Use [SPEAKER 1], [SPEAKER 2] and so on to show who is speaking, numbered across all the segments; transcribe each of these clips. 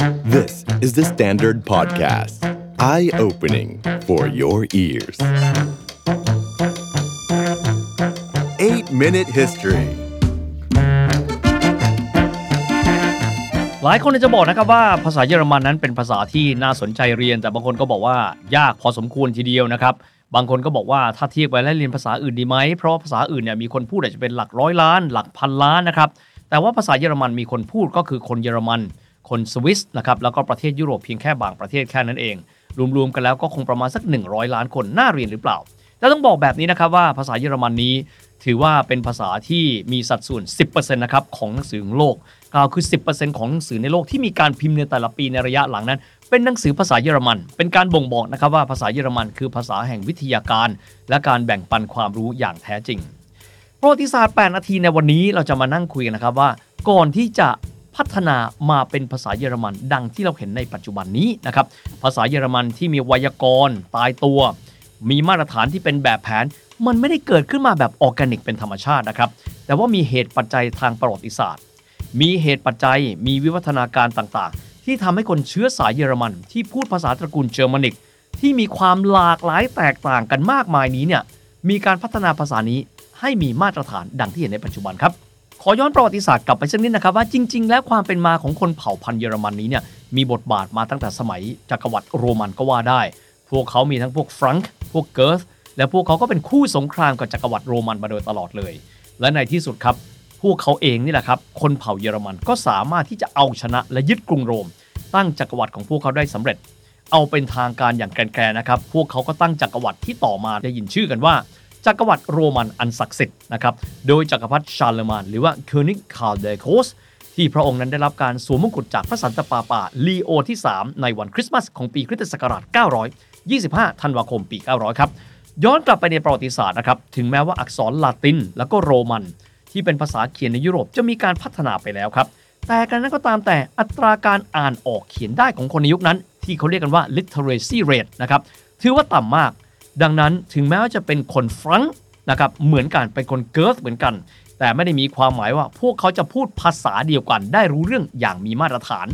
[SPEAKER 1] This is the Standard Podcast. Eye-opening for your ears. 8 Minute History
[SPEAKER 2] หลายคนจะบอกนะครับว่าภาษาเยอรมันนั้นเป็นภาษาที่น่าสนใจเรียน แต่บางคนก็บอกว่ายากพอสมควรทีเดียวนะครับ บางคนก็บอกว่าถ้าเทียบไปแล้วเรียนภาษาอื่นดีไหม เพราะว่าภาษาอื่นเนี่ยมีคนพูดอาจจะเป็นหลักร้อยล้าน หลักพันล้านนะครับ แต่ว่าภาษาเยอรมันมีคนพูดก็คือคนเยอรมัน คนสวิสนะครับแล้วก็ประเทศยุโรปเพียงแค่บางประเทศแค่นั้นเอง รวมๆกันแล้วก็คงประมาณสัก 100 ล้านคนน่าเรียนหรือเปล่าแต่ต้องบอกแบบนี้นะครับว่าภาษาเยอรมันนี้ ถือว่าเป็นภาษาที่มีสัดส่วน 10%นะครับของหนังสือของโลกกล่าวคือ 10%ของหนังสือในโลกที่มีการพิมพ์ในแต่ละปีในระยะหลังนั้น เป็นหนังสือภาษาเยอรมัน เป็นการบ่งบอกนะครับว่าภาษาเยอรมันคือภาษาแห่งวิทยาการ และการแบ่งปันความรู้อย่างแท้จริงประวัติศาสตร์ 8 นาทีในวันนี้เราจะมานั่งคุยกันนะครับว่า ก่อนที่จะ พัฒนามาเป็นภาษาเยอรมัน ดังที่เราเห็นในปัจจุบันนี้นะครับภาษาเยอรมันที่มีไวยากรณ์ตายตัว มีมาตรฐานที่เป็นแบบแผน มันไม่ได้เกิดขึ้นมาแบบออร์แกนิกเป็นธรรมชาตินะครับ แต่ว่ามีเหตุปัจจัยทางประวัติศาสตร์ มีเหตุปัจจัยมีวิวัฒนาการต่างๆ ที่ทำให้คนเชื้อสายเยอรมัน ที่พูดภาษาตระกูลเจอร์มานิก ที่มีความหลากหลายแตกต่างกันมากมายนี้เนี่ยมีการพัฒนาภาษานี้ให้มีมาตรฐานดังที่เห็นในปัจจุบันครับ ขอย้อนประวัติศาสตร์กลับไปสักนิดนะครับว่าจริง ๆ แล้วความเป็นมาของคนเผ่าพันธุ์เยอรมันนี้เนี่ยมีบทบาทมาตั้งแต่สมัยจักรวรรดิโรมันก็ว่าได้ พวกเขามีทั้งพวกฟรังก์พวกเกิร์ธและพวกเขาก็เป็นคู่สงครามกับจักรวรรดิโรมันมาโดยตลอดเลย และในที่สุดครับ พวกเขาเองนี่แหละครับ คนเผ่าเยอรมันก็สามารถที่จะเอาชนะและยึดกรุงโรม ตั้งจักรวรรดิของพวกเขาได้สำเร็จ เอาเป็นทางการอย่าง grand ๆนะครับ พวกเขาก็ตั้งจักรวรรดิที่ต่อมาได้ยินชื่อกันว่า จักรวรรดิโรมันอันศักดิ์สิทธิ์นะครับ โดยจักรพรรดิชาร์เลอมาญหรือว่า König Karl der Große ที่พระองค์นั้นได้รับการสวมมงกุฎจากพระสันตะปาปาลีโอที่ 3 ในวันคริสต์มาสของปีคริสตศักราช 925 ธันวาคมปี 900 ครับ ย้อนกลับไปในประวัติศาสตร์นะครับ ถึงแม้ว่าอักษรลาตินแล้วก็โรมัน ที่เป็นภาษาเขียนในยุโรปจะมีการพัฒนาไปแล้วครับ แต่กันนั้นก็ตามแต่อัตราการอ่านออกเขียนได้ของคนในยุคนั้น ที่เขาเรียกกันว่า literacy rate นะครับ ถือว่าต่ำมาก ดังนั้นถึงแม้ว่าจะเป็นคนฟรังนะครับเหมือนกันเป็นคนเกิร์ธเหมือนกัน แต่ไม่ได้มีความหมายว่าพวกเขาจะพูดภาษาเดียวกัน ได้รู้เรื่องอย่างมีมาตรฐาน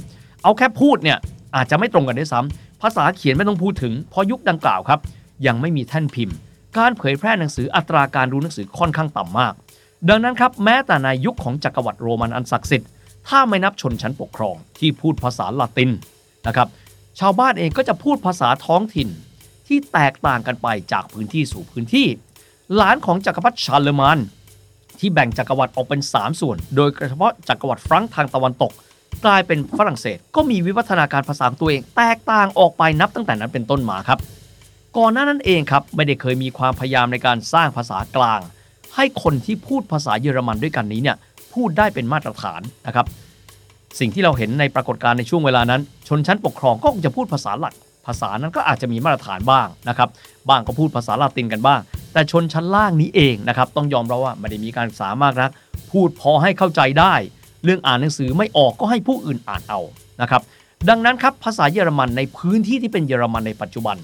[SPEAKER 2] เอาแค่พูดเนี่ยอาจจะไม่ตรงกันด้วยซ้ำภาษาเขียนไม่ต้องพูดถึงเพราะยุคดังกล่าวครับ ยังไม่มีแท่นพิมพ์ การเผยแพร่หนังสืออัตราการรู้หนังสือค่อนข้างต่ำมาก ดังนั้นครับแม้แต่ในยุคของจักรวรรดิโรมันอันศักดิ์สิทธิ์ถ้าไม่นับชนชั้นปกครองที่พูดภาษาละตินนะครับชาวบ้านเองก็จะพูดภาษาท้องถิ่น ที่แตกต่างกันไปจากพื้นที่สู่พื้นที่ หลานของจักรพรรดิชาร์ลมานที่แบ่งจักรวรรดิออกเป็น 3 ส่วน โดยเฉพาะจักรวรรดิฟรังก์ทางตะวันตก กลายเป็นฝรั่งเศส ก็มีวิวัฒนาการภาษาตัวเองแตกต่างออกไปนับตั้งแต่นั้นเป็นต้นมาครับ ก่อนหน้านั้นเองครับไม่ได้เคยมีความพยายามในการสร้างภาษากลาง ให้คนที่พูดภาษาเยอรมันด้วยกันนี้เนี่ยพูดได้เป็นมาตรฐานนะครับ สิ่งที่เราเห็นในปรากฏการณ์ในช่วงเวลานั้น ชนชั้นปกครองก็คงจะพูดภาษาหลัก ภาษานั้นก็อาจจะมีมาตรฐานบ้างนะครับบ้างก็พูดภาษาลาตินกันบ้าง แต่ชนชั้นล่างนี้เองนะครับต้องยอมรับว่าไม่ได้มีการศึกษามากนัก พูดพอให้เข้าใจได้ เรื่องอ่านหนังสือไม่ออกก็ให้ผู้อื่นอ่านเอานะครับดังนั้นครับภาษาเยอรมันในพื้นที่ที่เป็นเยอรมันในปัจจุบัน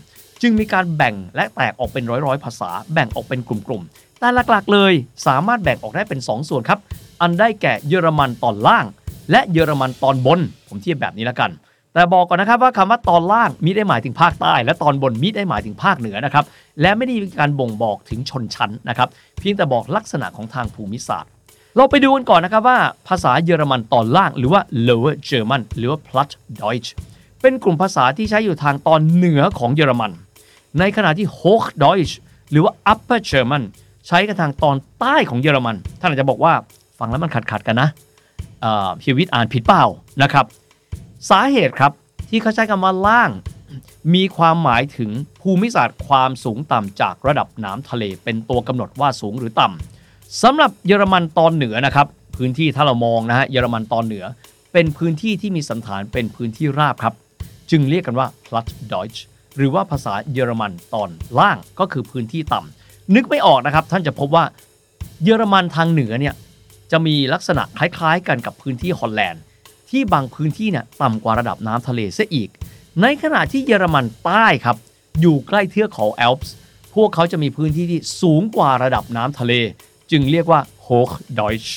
[SPEAKER 2] จึงมีการแบ่งและแตกออกเป็นร้อยๆ ภาษาแบ่งออกเป็นกลุ่มๆแต่หลักๆเลยสามารถแบ่งออกได้เป็น 2 ส่วนครับ อันได้แก่เยอรมันตอนล่าง และเยอรมันตอนบน ผมเทียบแบบนี้แล้วกัน แต่บอกก่อนนะครับว่าคำว่าตอนล่างมิได้หมายถึงภาคใต้ และตอนบนมิได้หมายถึงภาคเหนือนะครับ และไม่ได้มีการบ่งบอกถึงชนชั้นนะครับ เพียงแต่บอกลักษณะของทางภูมิศาสตร์ เราไปดูกันก่อนนะครับว่าภาษาเยอรมันตอนล่าง หรือว่า lower German หรือว่า Platt Deutsch เป็นกลุ่มภาษาที่ใช้อยู่ทางตอนเหนือของเยอรมัน ในขณะที่ Hochdeutsch หรือว่า Upper German ใช้กันทางตอนใต้ของเยอรมัน ท่านอาจจะบอกว่าฟังแล้วมันขัดขัดกันนะเอ่อพี่วิทย์อ่านผิดเปล่านะครับ สาเหตุครับที่เขาใช้คำว่าล่าง มีความหมายถึงภูมิศาสตร์ความสูงต่ำจากระดับน้ำทะเลเป็นตัวกำหนดว่าสูงหรือต่ำสำหรับเยอรมันตอนเหนือนะครับ พื้นที่ถ้าเรามองนะฮะเยอรมันตอนเหนือ เป็นพื้นที่ที่มีสันฐานเป็นพื้นที่ราบครับ จึงเรียกกันว่า Platt Deutsch หรือว่าภาษาเยอรมันตอนล่างก็คือพื้นที่ต่ำนึกไม่ออกนะครับ ท่านจะพบว่าเยอรมันทางเหนือเนี่ยจะมีลักษณะคล้ายๆ กันกับพื้นที่ฮอลแลนด์ ที่บางพื้นที่เนี่ยต่ำกว่าระดับน้ำทะเลเสียอีก ในขณะที่เยอรมันใต้ครับ อยู่ใกล้เทือกเขาแอลป์พวกเขาจะมีพื้นที่ที่สูงกว่าระดับน้ำทะเล จึงเรียกว่า Hochdeutsch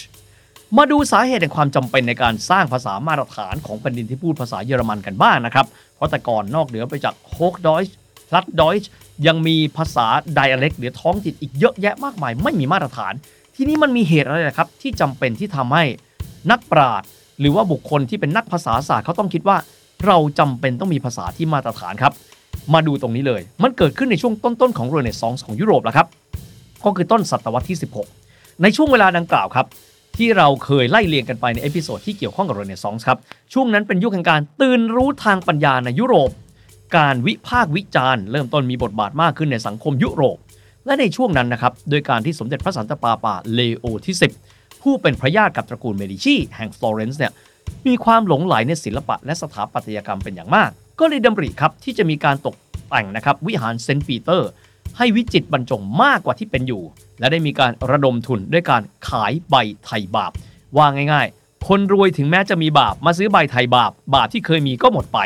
[SPEAKER 2] มาดูสาเหตุแห่งความจำเป็นในการสร้างภาษามาตรฐานของแผ่นดินที่พูดภาษาเยอรมันกันบ้างนะครับ เพราะแต่ก่อนนอกเหนือไปจากโฮกดอยช์พลัดดอยช์ยังมีภาษาไดอะเล็กหรือท้องถิ่นอีกเยอะแยะมากมาย ไม่มีมาตรฐาน ที่นี้มันมีเหตุอะไรนะครับ ที่จำเป็นที่ทำให้นักปราชญ์ หรือว่าบุคคลที่เป็นนักภาษาศาสตร์เขาต้องคิดว่า เราจำเป็นต้องมีภาษาที่มาตรฐานครับ มาดูตรงนี้เลย มันเกิดขึ้นในช่วงต้นๆของเรเนซองส์ของยุโรปแล้วครับ ก็คือต้นศตวรรษที่ 16 ในช่วงเวลาดังกล่าวครับที่เราเคยไล่เรียงกันไปใน episode ที่เกี่ยวข้องกับเรเนซองส์ครับ ช่วงนั้นเป็นยุคแห่งการตื่นรู้ทางปัญญาในยุโรป การวิพากษ์วิจารณ์เริ่มต้นมีบทบาทมากขึ้นในสังคมยุโรป และในช่วงนั้นนะครับ โดยการที่สมเด็จพระสันตะปาปาเลโอที่ 10 ผู้เป็นพระญาติกับตระกูลเมดิชีแห่งฟลอเรนซ์เนี่ยมีความหลงใหลในศิลปะและสถาปัตยกรรมเป็นอย่างมาก ก็เลยดำริครับที่จะมีการตกแต่งนะครับวิหารเซนต์ปีเตอร์ให้วิจิตรบรรจงมากกว่าที่เป็นอยู่ และได้มีการระดมทุนด้วยการขายใบไถ่บาป ว่าง่ายๆ คนรวยถึงแม้จะมีบาปมาซื้อใบไถ่บาป บาปที่เคยมีก็หมดไป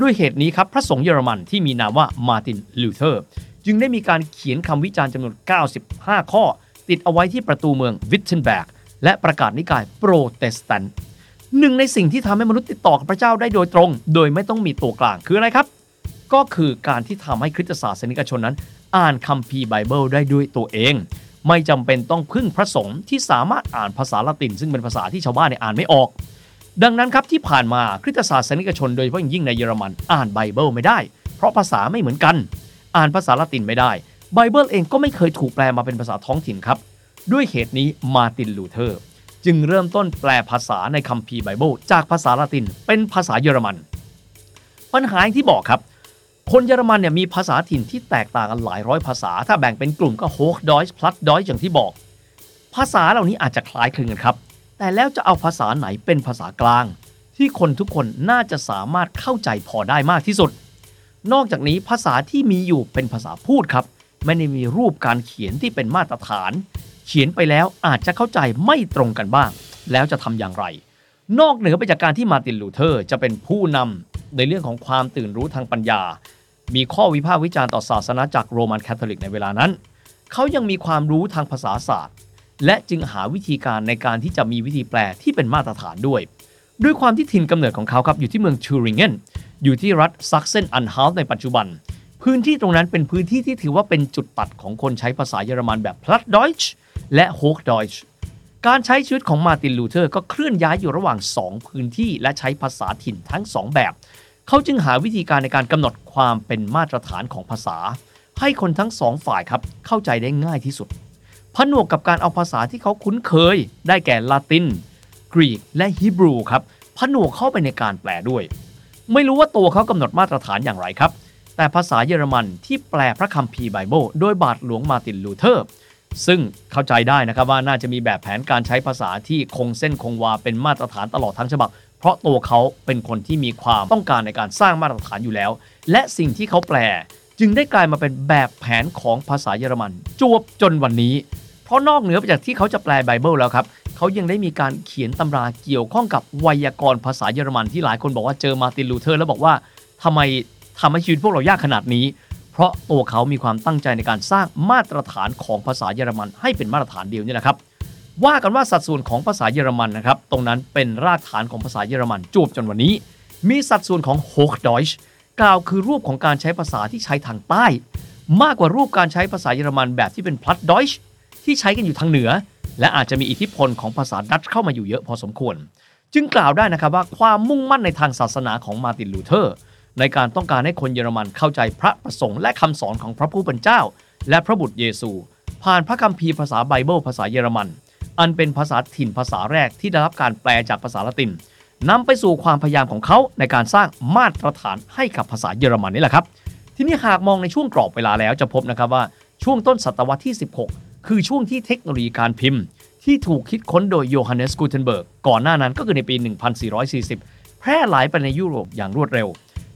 [SPEAKER 2] ด้วยเหตุนี้ครับพระสงฆ์เยอรมันที่มีนามว่ามาร์ตินลูเทอร์จึงได้มีการเขียนคำวิจารณ์จำนวน 95 ข้อ ติดเอาไว้ที่ประตูเมืองวิทเทนแบร์ก และประกาศนิกายโปรเตสแตนต์หนึ่งในสิ่งที่ทำให้มนุษย์ติดต่อกับพระเจ้าได้โดยตรง โดยไม่ต้องมีตัวกลางคืออะไรครับ ก็คือการที่ทำให้คริสตศาสนิกชนนั้น อ่านคัมภีร์ไบเบิลได้ด้วยตัวเอง ไม่จำเป็นต้องพึ่งพระสงฆ์ที่สามารถอ่านภาษาละติน ซึ่งเป็นภาษาที่ชาวบ้านเนี่ยอ่านไม่ออก ดังนั้นครับที่ผ่านมาคริสตศาสนิกชนโดยเฉพาะอย่างยิ่งในเยอรมันอ่านไบเบิลไม่ได้ เพราะภาษาไม่เหมือนกัน อ่านภาษาละตินไม่ได้ไบเบิลเองก็ไม่เคยถูกแปลมาเป็นภาษาท้องถิ่นครับ ด้วยเหตุนี้มาตินลูเทอร์ จึงเริ่มต้นแปลภาษาในคัมภีร์ไบเบิลจากภาษาละตินเป็นภาษาเยอรมัน ปัญหาอย่างที่บอกครับ คนเยอรมันเนี่ยมีภาษาถิ่นที่แตกต่างกันหลายร้อยภาษา ถ้าแบ่งเป็นกลุ่มก็โฮกดอยส์พลัดดอยส์อย่างที่บอก ภาษาเหล่านี้อาจจะคล้ายคลึงกันครับ แต่แล้วจะเอาภาษาไหนเป็นภาษากลาง ที่คนทุกคนน่าจะสามารถเข้าใจพอได้มากที่สุด นอกจากนี้ภาษาที่มีอยู่เป็นภาษาพูดครับไม่ได้มีรูปการเขียนที่เป็นมาตรฐาน เขียนไปแล้วอาจจะเข้าใจไม่ตรงกันบ้าง แล้วจะทำอย่างไร นอกเหนือไปจากการที่มาตินลูเทอร์จะเป็นผู้นำในเรื่องของความตื่นรู้ทางปัญญา มีข้อวิพากษ์วิจารณ์ต่อศาสนาจากโรมันคาทอลิกในเวลานั้น เขายังมีความรู้ทางภาษาศาสตร์ และจึงหาวิธีการในการที่จะมีวิธีแปลที่เป็นมาตรฐานด้วย ด้วยความที่ถิ่นกำเนิดของเขาครับอยู่ที่เมืองทูริงเกนอยู่ที่รัฐซักเซนอันฮาลในปัจจุบันพื้นที่ตรงนั้นเป็นพื้นที่ที่ถือว่าเป็นจุดตัดของคนใช้ภาษาเยอรมันแบบ Plattdeutsch และ Hochdeutsch การใช้ชีวิตของมาตินลูเทอร์ก็เคลื่อนย้ายอยู่ระหว่าง 2 พื้นที่และใช้ภาษาถิ่นทั้ง 2 แบบ เขาจึงหาวิธีการในการกำหนดความเป็นมาตรฐานของภาษา ให้คนทั้งสองฝ่ายครับเข้าใจได้ง่ายที่สุด ผนวกกับการเอาภาษาที่เขาคุ้นเคย ได้แก่ลาติน กรีก และฮีบรูครับผนวกเข้าไปในการแปลด้วย ไม่รู้ว่าตัวเขากำหนดมาตรฐานอย่างไรครับ แต่ภาษาเยอรมันที่แปลพระคัมภีร์ไบเบิลโดยบาทหลวงมาตินลูเทอร์ ซึ่งเข้าใจได้นะครับว่าน่าจะมีแบบแผนการใช้ภาษาที่คงเส้นคงวาเป็นมาตรฐานตลอดทั้งฉบับ เพราะตัวเขาเป็นคนที่มีความต้องการในการสร้างมาตรฐานอยู่แล้ว และสิ่งที่เขาแปล จึงได้กลายมาเป็นแบบแผนของภาษาเยอรมัน จวบจนวันนี้ เพราะนอกเหนือไปจากที่เขาจะแปลไบเบิลแล้วครับเขายังได้มีการเขียนตำราเกี่ยวข้องกับไวยากรณ์ภาษาเยอรมันที่หลายคนบอกว่าเจอมาตินลูเทอร์แล้วบอกว่าทำไมทำให้ชีวิตพวกเรายากขนาดนี้ เพราะตัวเขามีความตั้งใจในการสร้างมาตรฐานของภาษาเยอรมัน ให้เป็นมาตรฐานเดียวนี่แหละครับ ว่ากันว่าสัดส่วนของภาษาเยอรมันนะครับ ตรงนั้นเป็นรากฐานของภาษาเยอรมันจวบจนวันนี้ มีสัดส่วนของ Hochdeutsch กล่าวคือรูปของการใช้ภาษาที่ใช้ทางใต้ มากกว่ารูปการใช้ภาษาเยอรมันแบบที่เป็น Plattdeutsch ที่ใช้กันอยู่ทางเหนือ และอาจจะมีอิทธิพลของภาษาดัตช์เข้ามาอยู่เยอะพอสมควร จึงกล่าวได้นะครับว่าความมุ่งมั่นในทางศาสนาของมาตินลูเทอร์ ในการต้องการให้คนเยอรมันเข้าใจพระประสงค์และคำสอนของพระผู้เป็นเจ้า และพระบุตรเยซู ผ่านพระคัมภีร์ภาษาไบเบิลภาษาเยอรมัน อันเป็นภาษาถิ่นภาษาแรกที่ได้รับการแปลจากภาษาละตินนำไปสู่ความพยายามของเขาในการสร้างมาตรฐานให้กับภาษาเยอรมันนี่แหละครับ ทีนี้หากมองในช่วงกรอบเวลาแล้วจะพบนะครับว่าช่วงต้นศตวรรษที่ 16 คือช่วงที่เทคโนโลยีการพิมพ์ ที่ถูกคิดค้นโดยโยฮันเนสกูเทนเบิร์กก่อนหน้านั้นก็คือในปี 1440 แพร่หลายไปในยุโรปอย่างรวดเร็ว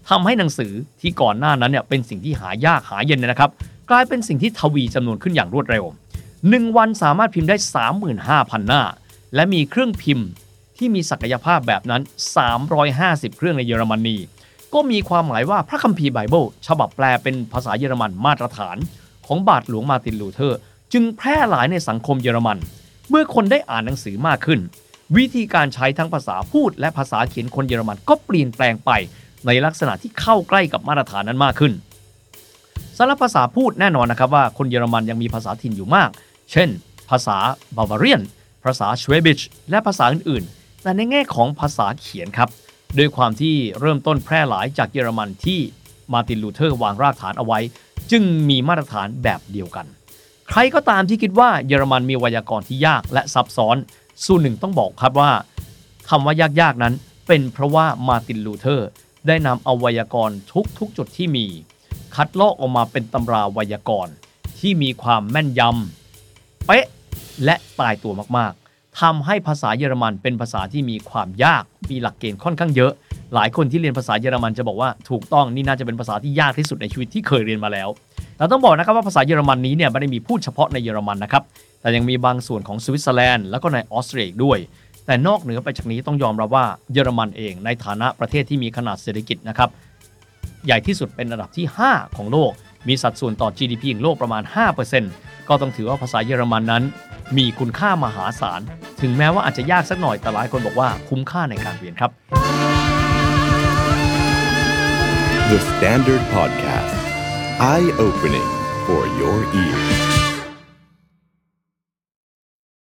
[SPEAKER 2] ทำให้หนังสือที่ก่อนหน้านั้นเนี่ยเป็นสิ่งที่หายากหาเย็นนะครับ กลายเป็นสิ่งที่ทวีจำนวนขึ้นอย่างรวดเร็ว 1 วันสามารถพิมพ์ได้ 35,000 หน้า และมีเครื่องพิมพ์ที่มีศักยภาพแบบนั้น 350 เครื่องในเยอรมนี ก็มีความหมายว่าพระคัมภีร์ไบเบิลฉบับแปลเป็นภาษาเยอรมันมาตรฐาน ของบาทหลวงมาตินลูเทอร์ จึงแพร่หลายในสังคมเยอรมัน เมื่อคนได้อ่านหนังสือมากขึ้น วิธีการใช้ทั้งภาษาพูดและภาษาเขียนคนเยอรมันก็เปลี่ยนแปลงไป ในลักษณะที่เข้าใกล้กับมาตรฐานนั้นมากขึ้นสำหรับภาษาพูดแน่นอนนะครับว่าคนเยอรมันยังมีภาษาถิ่นอยู่มาก เช่น ภาษา Bavarian ภาษา Schwäbisch และภาษาอื่นๆ แต่ในแง่ของภาษาเขียนครับ ด้วยความที่เริ่มต้นแพร่หลายจากเยอรมันที่มาตินลูเทอร์วางรากฐานเอาไว้ จึงมีมาตรฐานแบบเดียวกัน ใครก็ตามที่คิดว่าเยอรมันมีไวยากรณ์ที่ยากและซับซ้อน ส่วนหนึ่งต้องบอกครับว่าคำว่ายากๆนั้นเป็นเพราะว่ามาตินลูเทอร์ ได้นำเอาไวยากรณ์ทุกจุดที่มี คัดลอกออกมาเป็นตำราไวยากรณ์ที่มีความแม่นยำเป๊ะและตายตัวมากๆทำให้ภาษาเยอรมันเป็นภาษาที่มีความยาก มีหลักเกณฑ์ค่อนข้างเยอะ หลายคนที่เรียนภาษาเยอรมันจะบอกว่าถูกต้องนี่น่าจะเป็นภาษาที่ยากที่สุดในชีวิตที่เคยเรียนมาแล้วแต่ต้องบอกนะครับว่าภาษาเยอรมันนี้เนี่ยไม่ได้มีพูดเฉพาะในเยอรมันนะครับแต่ยังมีบางส่วนของสวิตเซอร์แลนด์แล้วก็ในออสเตรียด้วย แต่นอกเหนือไปจากนี้ต้องยอมรับว่าเยอรมันเองในฐานะประเทศที่มีขนาดเศรษฐกิจนะครับใหญ่ที่สุดเป็นระดับที่ 5 ของโลก มีสัดส่วนต่อ GDP ของโลกประมาณ 5%ก็ต้องถือว่าภาษาเยอรมันนั้น มีคุณค่ามหาศาล ถึงแม้ว่าอาจจะยากสักหน่อยแต่หลายคนบอกว่าคุ้มค่าในการเรียนครับ
[SPEAKER 1] The Standard Podcast Eye Opening for Your Ears